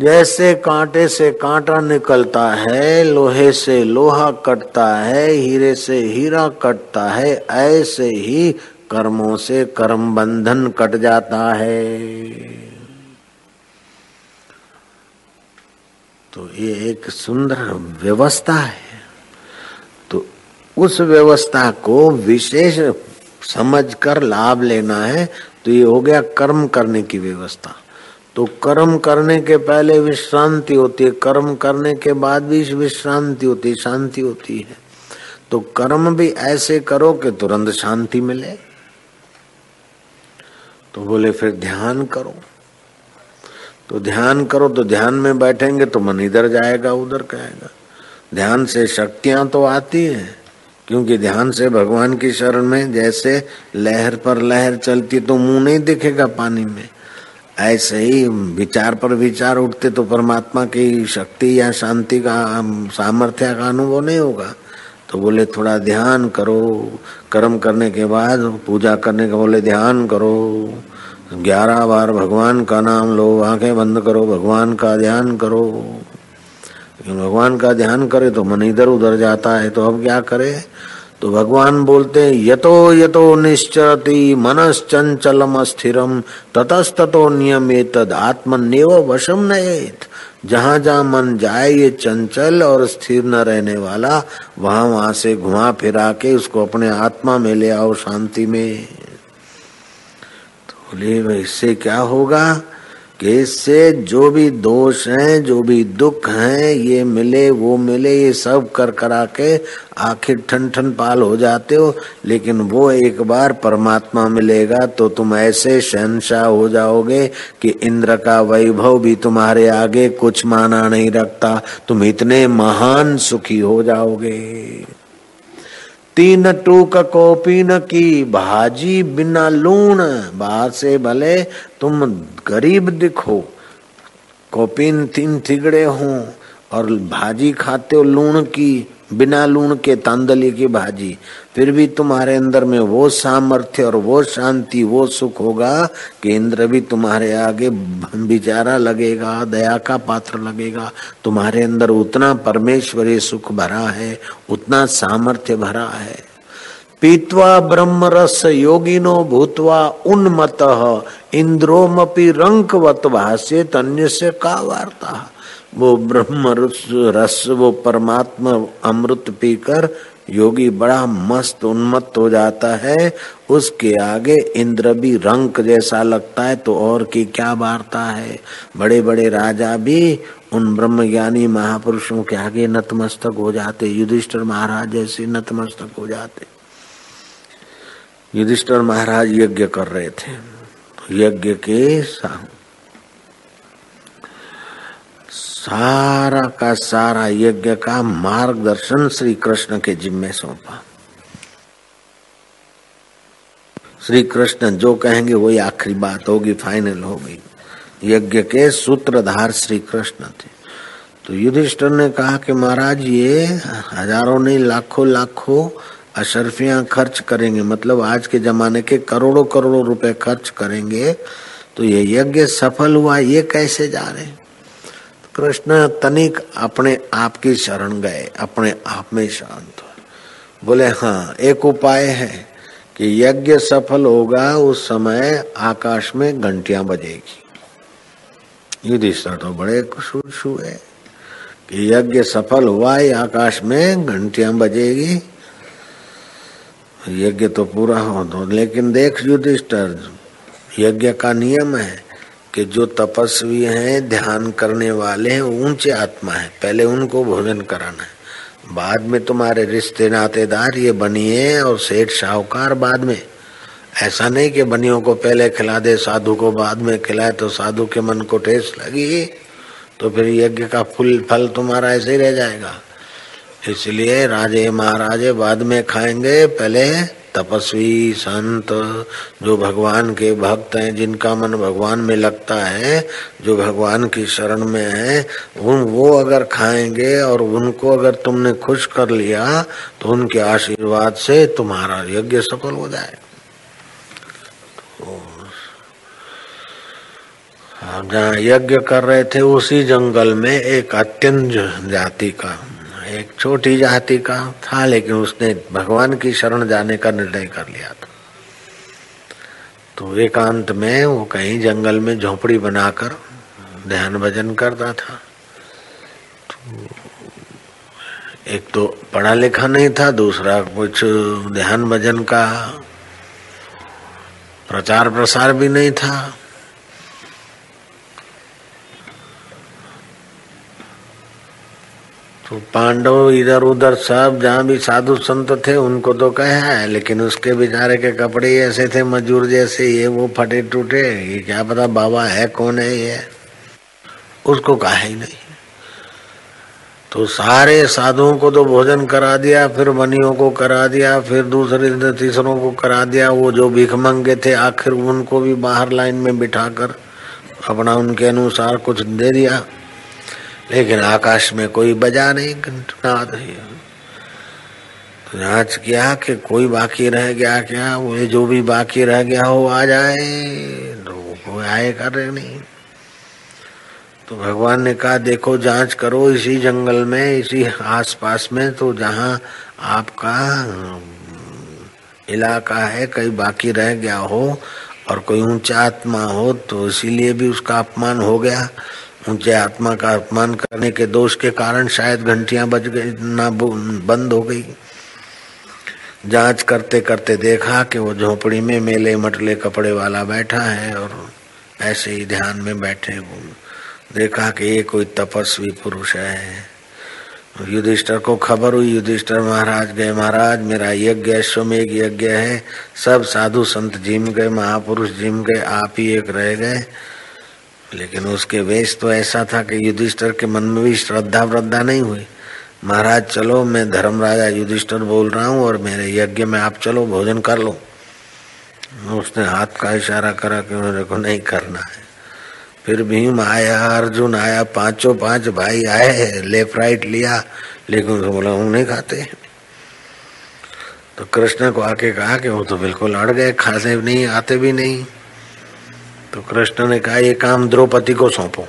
जैसे कांटे से कांटा निकलता है, लोहे से लोहा कटता है, हीरे से हीरा कटता है, ऐसे ही कर्मों से कर्म बंधन कट जाता है। तो ये एक सुंदर व्यवस्था है। तो उस व्यवस्था को विशेष समझकर लाभ लेना है। तो ये हो गया कर्म करने की व्यवस्था। तो कर्म करने के पहले विश्रांति होती है। कर्म करने के बाद भी विश्रांति होती है, शांति होती है। तो कर्म भी ऐसे करो कि तुरंत शांति मिले। तो बोले, फिर ध्यान करो। तो ध्यान करो तो ध्यान में बैठेंगे तो मन इधर जाएगा, उधर कहेगा। ध्यान से शक्तियाँ तो आती है, क्योंकि ध्यान से भगवान की शरण में जैसे लहर पर लहर चलती तो मुँह नहीं दिखेगा पानी में। ऐसे ही विचार पर विचार उठते तो परमात्मा की शक्ति या शांति का सामर्थ्य का अनुभव नहीं होगा। तो बोले, थोड़ा ध्यान करो। कर्म करने के बाद, पूजा करने के बोले, ध्यान करो। ग्यारह बार भगवान का नाम लो, आँखें बंद करो, भगवान का ध्यान करो। भगवान का ध्यान करे तो मन इधर उधर जाता है तो अब क्या करे? तो भगवान बोलते हैं, यतो यतो निश्चरति मनश्चंचलम स्थिरम ततस्ततो नियमे तद आत्मनिव वशम नएत जहाँ जहाँ मन जाए ये चंचल और स्थिर न रहने वाला, वहाँ वहाँ से घुमा फिरा के उसको अपने आत्मा में ले आओ शांति में। तो बोले इससे क्या होगा? कि इससे जो भी दोष हैं, जो भी दुख हैं, ये मिले, वो मिले, ये सब कर करा के आखिर ठन ठन पाल हो जाते हो। लेकिन वो एक बार परमात्मा मिलेगा तो तुम ऐसे शहनशाह हो जाओगे कि इंद्र का वैभव भी तुम्हारे आगे कुछ माना नहीं रखता। तुम इतने महान सुखी हो जाओगे। तीन टूक कोपीन की, भाजी बिना लूण। बाहर से भले तुम गरीब दिखो। कोपिन तीन थिगड़े हो, और भाजी खाते हो लूण की। बिना लूण के तांदली की भाजी, फिर भी तुम्हारे अंदर में वो सामर्थ्य और वो शांति, वो सुख होगा कि इंद्र भी तुम्हारे आगे बिचारा लगेगा, दया का पात्र लगेगा। तुम्हारे अंदर उतना परमेश्वरी सुख भरा है, उतना सामर्थ्य भरा है। पीतवा ब्रह्म रस योगिनो भूतवा उन्मत, इंद्रोमपि रंकवत भाष्य तन्य से का वार्ता। वो ब्रह्म रस रस, वो परमात्मा अमृत पीकर योगी बड़ा मस्त उन्मत्त हो जाता है। उसके आगे इंद्र भी रंक जैसा लगता है तो और की क्या वार्ता है? बड़े बड़े राजा भी उन ब्रह्म ज्ञानी महापुरुषों के आगे नतमस्तक हो जाते, युधिष्ठर महाराज जैसे नतमस्तक हो जाते। युधिष्ठर महाराज यज्ञ कर रहे थे। यज्ञ के सारा का सारा यज्ञ का मार्गदर्शन श्री कृष्ण के जिम्मे सौंपा। श्री कृष्ण जो कहेंगे वही आखिरी बात होगी फाइनल होगी। यज्ञ के सूत्रधार श्री कृष्ण थे। तो युधिष्ठर ने कहा कि महाराज, ये हज़ारों नहीं, लाखों लाखों अशरफियाँ खर्च करेंगे। मतलब आज के जमाने के करोड़ों करोड़ों रुपए खर्च करेंगे। तो ये यज्ञ सफल हुआ, ये कैसे जा रहे कृष्ण तनिक अपने आप की शरण गए, अपने आप में शांत हो बोले हाँ एक उपाय है कि यज्ञ सफल होगा, उस समय आकाश में घंटियाँ बजेगी। युधिष्ठर तो बड़े खुश हुए कि यज्ञ सफल हुआ ही आकाश में घंटियाँ बजेगी। यज्ञ तो पूरा हो तो लेकिन देख युधिष्ठर, यज्ञ का नियम है कि जो तपस्वी हैं, ध्यान करने वाले हैं, ऊँचे आत्मा है। पहले उनको भोजन कराना है। बाद में तुम्हारे रिश्ते नातेदार ये बनिए और सेठ शाहूकार बाद में। ऐसा नहीं कि बनियों को पहले खिला दे, साधु को बाद में खिलाए तो साधु के मन को ठेस लगी तो फिर यज्ञ का फुल, फल तुम्हारा ऐसे ही रह जाएगा। इसलिए राजे महाराजे बाद में खाएँगे, पहले तपस्वी संत, जो भगवान के भक्त हैं, जिनका मन भगवान में लगता है, जो भगवान की शरण में है उन वो अगर खाएँगे और उनको अगर तुमने खुश कर लिया तो उनके आशीर्वाद से तुम्हारा यज्ञ सफल हो जाए। जहाँ यज्ञ कर रहे थे, उसी जंगल में एक अत्यंत जाति का एक छोटी जाति का था, लेकिन उसने भगवान की शरण जाने का निर्णय कर लिया था। तो एकांत में वो कहीं जंगल में झोपड़ी बनाकर ध्यान भजन करता था। तो एक तो पढ़ा लिखा नहीं था, दूसरा कुछ ध्यान भजन का प्रचार प्रसार भी नहीं था। तो पांडव इधर उधर सब जहाँ भी साधु संत थे, उनको तो कहा है, लेकिन उसके बेचारे के कपड़े ऐसे थे, मजूर जैसे ये वो फटे टूटे, ये क्या पता बाबा है, कौन है ये? उसको कहा ही नहीं। तो सारे साधुओं को तो भोजन करा दिया, फिर बनियों को करा दिया, फिर दूसरे तीसरों को करा दिया, वो जो भीख मंगे थे, आखिर उनको भी बाहर लाइन में बिठाकर, अपना उनके अनुसार कुछ दे दिया। लेकिन आकाश में कोई बजा नहीं घंटनाद जाँच किया कि कोई बाकी रह गया क्या? वो जो भी बाकी रह गया हो, आ जाए। तो कोई आए कर रहे नहीं। तो भगवान ने कहा, देखो, जाँच करो इसी जंगल में, इसी आसपास में तो जहाँ आपका, इलाका है, कहीं बाकी रह गया हो और कोई ऊँचा आत्मा हो तो इसीलिए भी उसका अपमान हो गया। ऊँचे आत्मा का अपमान करने के दोष के कारण शायद घंटियाँ बज गई, ना बंद हो गई। जाँच करते करते देखा कि वो झोपड़ी में मेले मटले कपड़े वाला बैठा है और ऐसे ही ध्यान में बैठे देखा कि ये कोई तपस्वी पुरुष है। युधिष्ठर को खबर हुई, युधिष्ठर महाराज गए, महाराज, मेरा यज्ञ अश्वमेघ यज्ञ है। सब साधु संत जिम गए, महापुरुष जिम गए, आप ही एक रह गए। लेकिन उसके वेश तो ऐसा था कि युधिष्ठर के मन में भी श्रद्धा वृद्धा नहीं हुई। महाराज, चलो, मैं धर्म राजा युधिष्ठर बोल रहा हूँ और मेरे यज्ञ में आप चलो, भोजन कर लो। उसने हाथ का इशारा करा कि मेरे को नहीं करना है। फिर भीम आया, अर्जुन आया, पाँचों पाँच भाई आए, लेफ़्ट राइट लिया, लेकिन उसको बोला हम नहीं खाते? तो कृष्ण को आके कहा कि वो तो बिल्कुल अड़ गए, खाते भी नहीं, आते भी नहीं। तो कृष्ण ने कहा, ये काम द्रौपदी को सौंपो।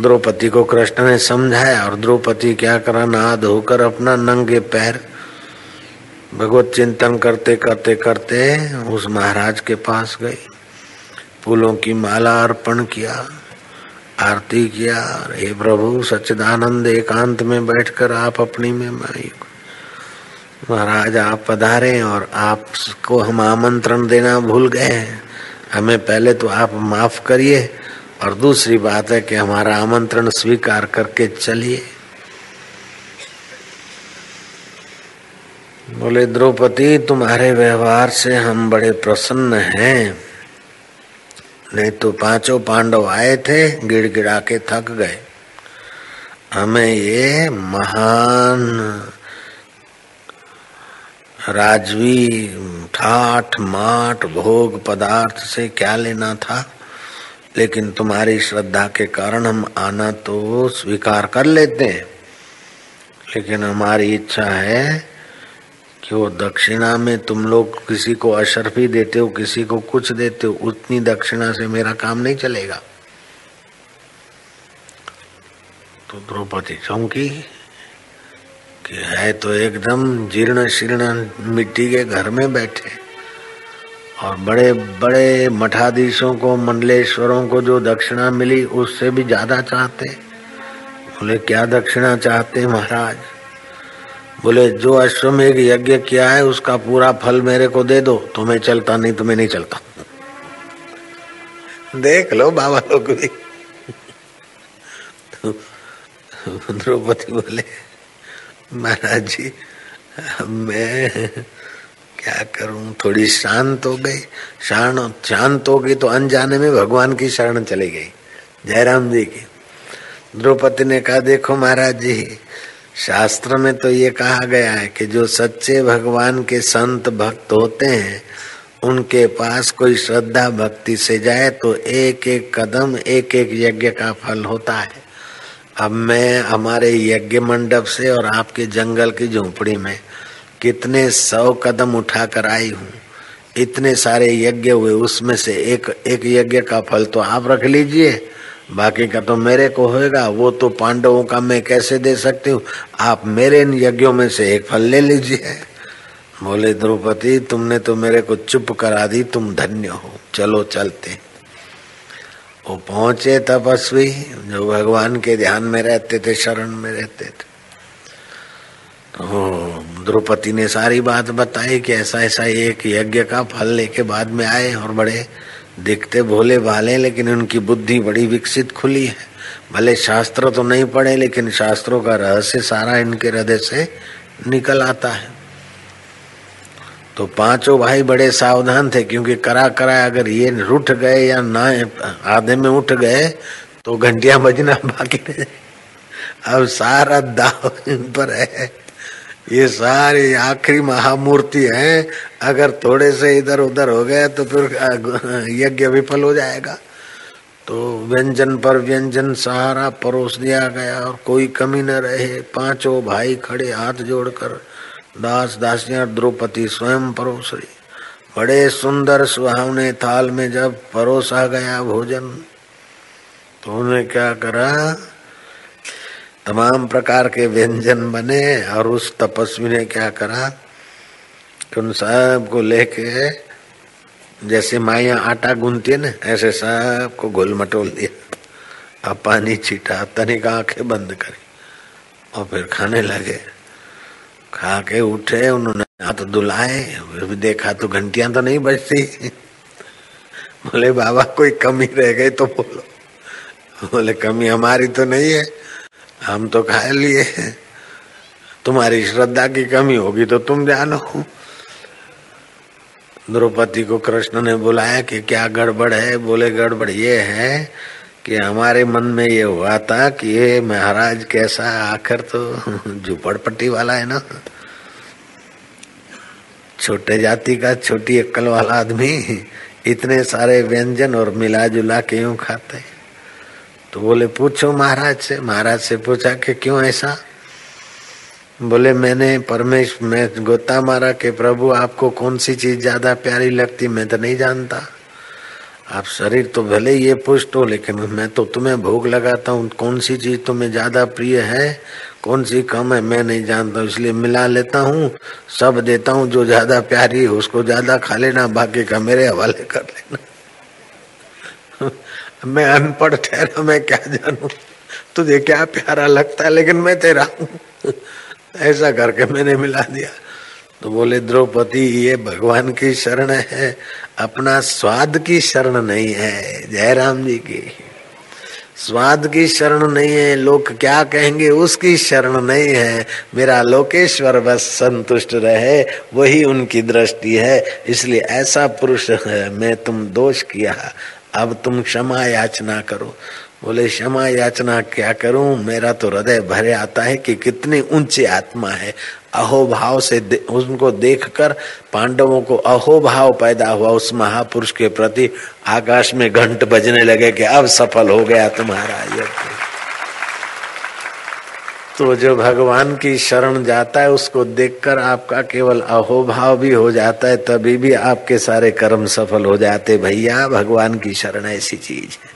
द्रौपदी को कृष्ण ने समझाया, और द्रौपदी क्या करा, नहा धोकर अपना नंगे पैर भगवत चिंतन करते करते करते उस महाराज के पास गई। फूलों की माला अर्पण किया, आरती किया हे प्रभु, सच्चिदानंद, एकांत में बैठकर आप अपनी में महाराज, आप पधारे और आपको हम आमंत्रण देना भूल गए हैं। हमें पहले तो आप माफ़ करिए और दूसरी बात है कि हमारा आमंत्रण स्वीकार करके चलिए। बोले, द्रौपदी, तुम्हारे व्यवहार से हम बड़े प्रसन्न हैं। नहीं तो पाँचों पांडव आए थे, गिड़गिड़ा के थक गए। हमें ये महान राजवी ठाठ, माठ, भोग पदार्थ से क्या लेना था? लेकिन तुम्हारी श्रद्धा के कारण हम आना तो स्वीकार कर लेते हैं। लेकिन हमारी इच्छा है कि वो दक्षिणा में तुम लोग किसी को अशरफी देते हो, किसी को कुछ देते हो, उतनी दक्षिणा से मेरा काम नहीं चलेगा। तो द्रौपदी चौंकी। कि है तो एकदम जीर्ण शीर्ण मिट्टी के घर में बैठे। और बड़े बड़े मठाधीशों को, मंडलेश्वरों को जो दक्षिणा मिली, उससे भी ज़्यादा चाहते। बोले, क्या दक्षिणा चाहते महाराज? बोले, जो अश्वमेघ यज्ञ किया है, उसका पूरा फल मेरे को दे दो तो मैं चलता, नहीं तो मैं नहीं चलता। देख लो बाबा लोग भी। द्रौपदी बोले महाराज जी, मैं क्या करूँ? थोड़ी शांत हो गई। शांत शांत हो गई तो अनजाने में भगवान की शरण चली गई। जयराम जी की। द्रौपदी ने कहा, देखो महाराज जी, शास्त्र में तो ये कहा गया है कि जो सच्चे भगवान के संत भक्त होते हैं, उनके पास कोई श्रद्धा भक्ति से जाए तो एक एक कदम एक एक यज्ञ का फल होता है। अब मैं हमारे यज्ञ मंडप से और आपके जंगल की झोपड़ी में कितने सौ कदम उठा कर आई हूँ। इतने सारे यज्ञ हुए, उसमें से एक एक यज्ञ का फल तो आप रख लीजिए। बाकी का तो मेरे को होएगा, वो तो पांडवों का मैं कैसे दे सकती हूँ? आप मेरे इन यज्ञों में से एक फल ले लीजिए। बोले, द्रौपदी, तुमने तो मेरे को चुप करा दी, तुम धन्य हो। चलो, चलते वो पहुँचे तपस्वी, जो भगवान के ध्यान में रहते थे, शरण में रहते थे। तो द्रौपदी ने सारी बात बताई कि ऐसा ऐसा एक यज्ञ का फल लेके बाद में आए और बड़े दिखते भोले भाले, लेकिन उनकी बुद्धि बड़ी विकसित खुली है। भले शास्त्र तो नहीं पढ़े, लेकिन शास्त्रों का रहस्य सारा इनके हृदय से निकल आता है। तो पाँचों भाई बड़े सावधान थे, क्योंकि करा करा अगर ये रुठ गए या ना आधे में उठ गए तो घंटिया बजना बाकी अब सारा दाव इन पर है। ये सारी आखिरी महामूर्ति है। अगर थोड़े से इधर उधर हो गए तो फिर यज्ञ विफल हो जाएगा। तो व्यंजन पर व्यंजन सहारा परोस दिया गया, और कोई कमी न रहे। पाँचों भाई खड़े हाथ जोड़कर दास दासियाँ द्रौपदी स्वयं परोस रही बड़े सुंदर सुहावने थाल में जब परोसा गया भोजन तो उन्हें क्या करा? तमाम प्रकार के व्यंजन बने और उस तपस्वी ने क्या करा कि उन सबको लेके, जैसे माया आटा गूंथती है ना, ऐसे सबको गोल मटोल दिया। अब पानी छीटा, तनिक आँखें बंद करी और फिर खाने लगे। खा के उठे, उन्होंने हाथ भी देखा तो घंटियाँ तो नहीं बजती। बोले, बाबा, कोई कमी रह गई तो बोलो। बोले, कमी हमारी तो नहीं है, हम तो खा लिए तुम्हारी श्रद्धा की कमी होगी तो तुम जानो। द्रौपदी को कृष्ण ने बुलाया कि क्या गड़बड़ है? बोले, गड़बड़ ये है कि हमारे मन में ये हुआ था कि ये महाराज कैसा आखिर तो झुपड़पट्टी वाला है ना? छोटे जाति का छोटी अक्कल वाला आदमी इतने सारे व्यंजन और मिला जुला के यूँ खाते तो बोले, पूछो महाराज से। महाराज से पूछा कि क्यों ऐसा? बोले, मैंने परमेश, मैं गोता मारा के प्रभु आपको कौन सी चीज़ ज़्यादा प्यारी लगती मैं तो नहीं जानता। आप शरीर तो भले ये पुष्ट हो, लेकिन मैं तो तुम्हें भोग लगाता हूँ। कौन सी चीज़ तुम्हें ज़्यादा प्रिय है? कौन सी कम है? मैं नहीं जानता, इसलिए मिला लेता हूँ। सब देता हूँ, जो ज़्यादा प्यारी है, उसको ज़्यादा खा लेना, बाकी का मेरे हवाले कर लेना। मैं अनपढ़ ठहरा, मैं क्या जानू? तुझे क्या प्यारा लगता है, लेकिन मैं तेरा हूँ। ऐसा करके मैंने मिला दिया। तो बोले, द्रौपदी, ये भगवान की शरण है, अपना स्वाद की शरण नहीं है। जयराम जी की, स्वाद की शरण नहीं है, लोग क्या कहेंगे, उसकी शरण नहीं है। मेरा लोकेश्वर बस संतुष्ट रहे, वही उनकी दृष्टि है। इसलिए ऐसा पुरुष है, मैं तुम दोष किया, अब तुम क्षमा याचना करो। बोले, क्षमा याचना क्या करूँ? मेरा तो हृदय भरे आता है कि कितनी ऊँची आत्मा है। अहो भाव से दे, उनको देखकर पांडवों को अहोभाव पैदा हुआ। उस महापुरुष के प्रति आकाश में घंट बजने लगे कि अब सफल हो गया तुम्हारा यज्ञ तो जो भगवान की शरण जाता है उसको देखकर आपका केवल अहोभाव भी हो जाता है तभी भी आपके सारे कर्म सफल हो जाते। भैया भगवान की शरण ऐसी चीज़ है।